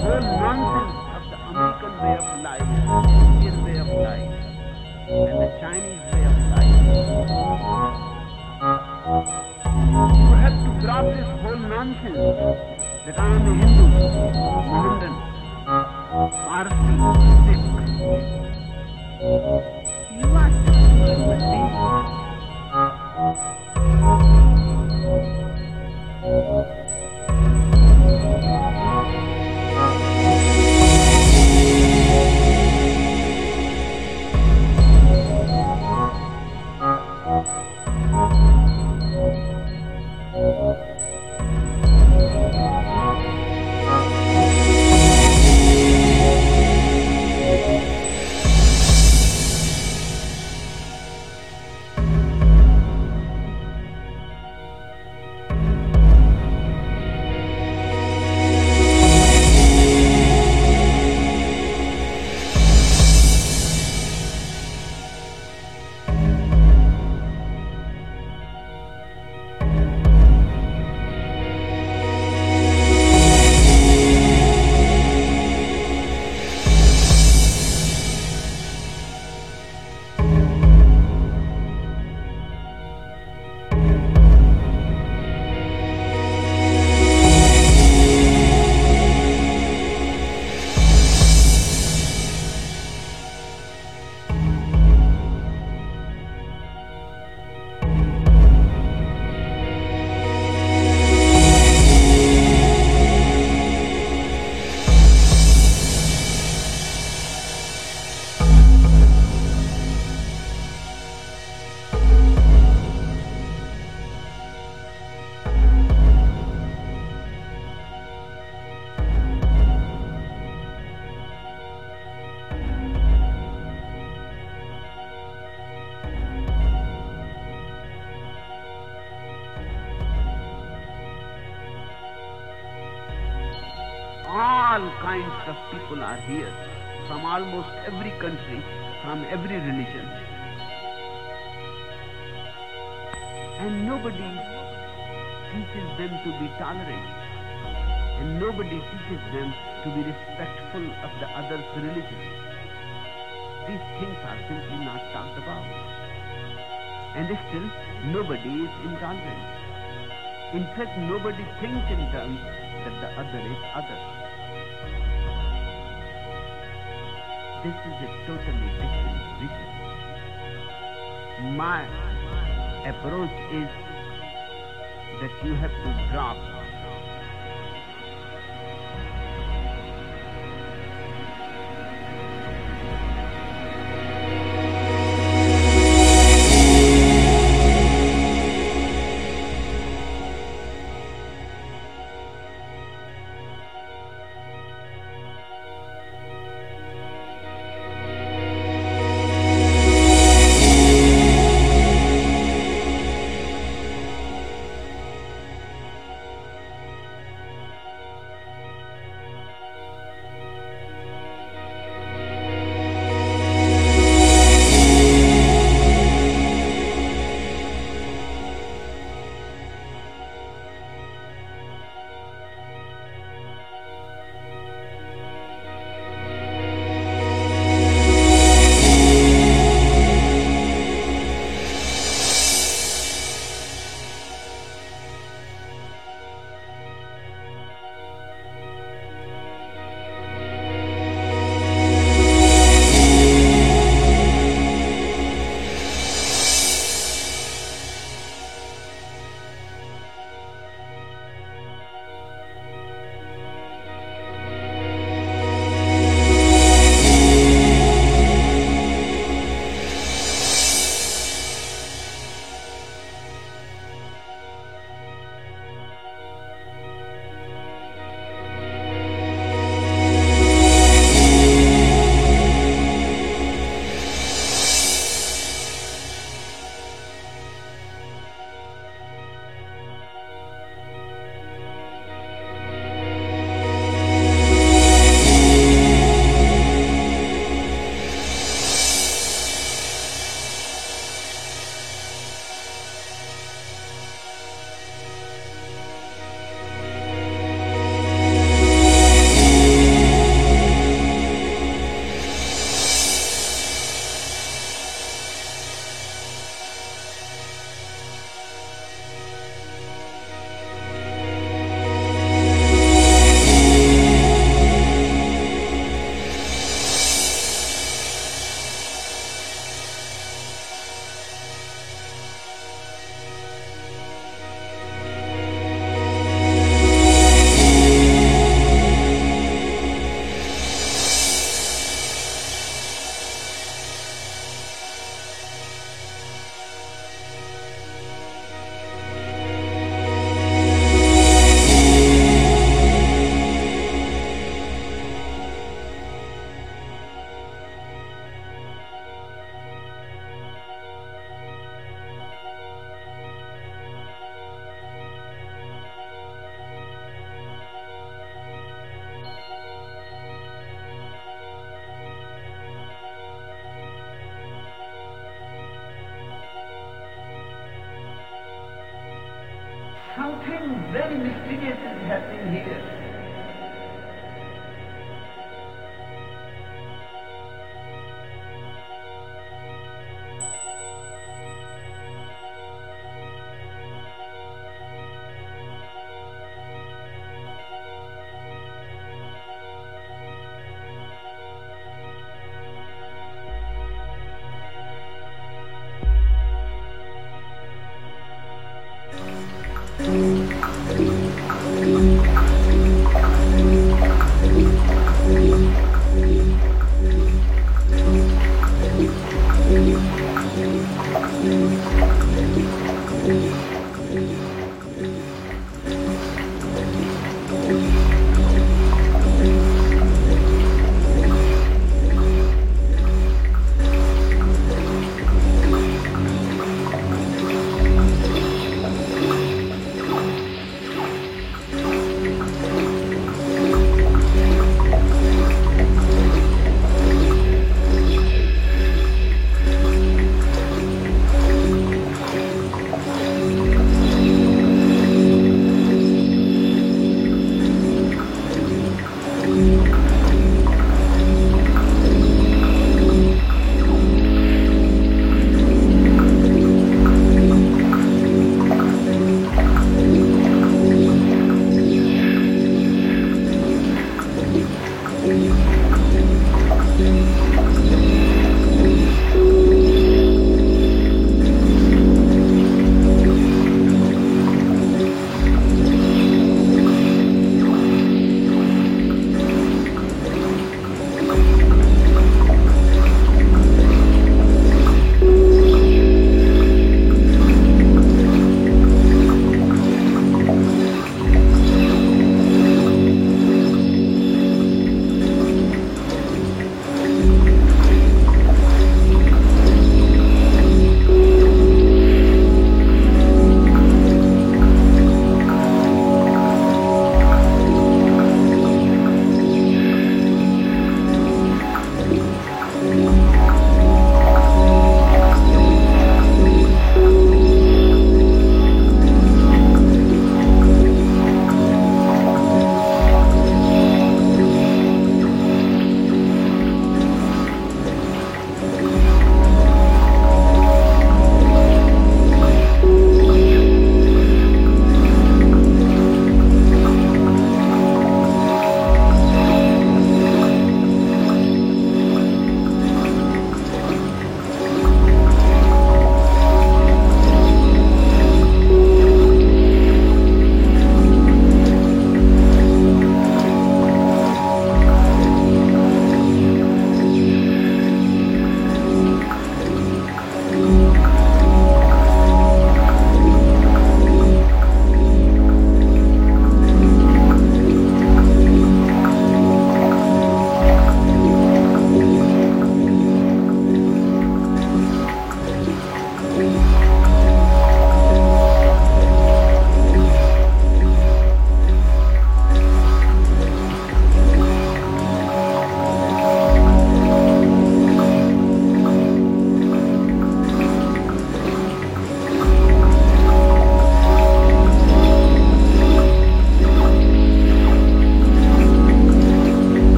whole nonsense of the American way of life, Indian way of life, and the Chinese way of life. You have to drop this whole nonsense that I am a Hindu, Sikh. Of people are here from almost every country, from every religion. And nobody teaches them to be tolerant. And nobody teaches them to be respectful of the other's religion. These things are simply not talked about. And still, nobody is intolerant. In fact, nobody thinks in terms that the other is other. This is a totally different vision. My approach is that you have to drop Very mysterious is happening here.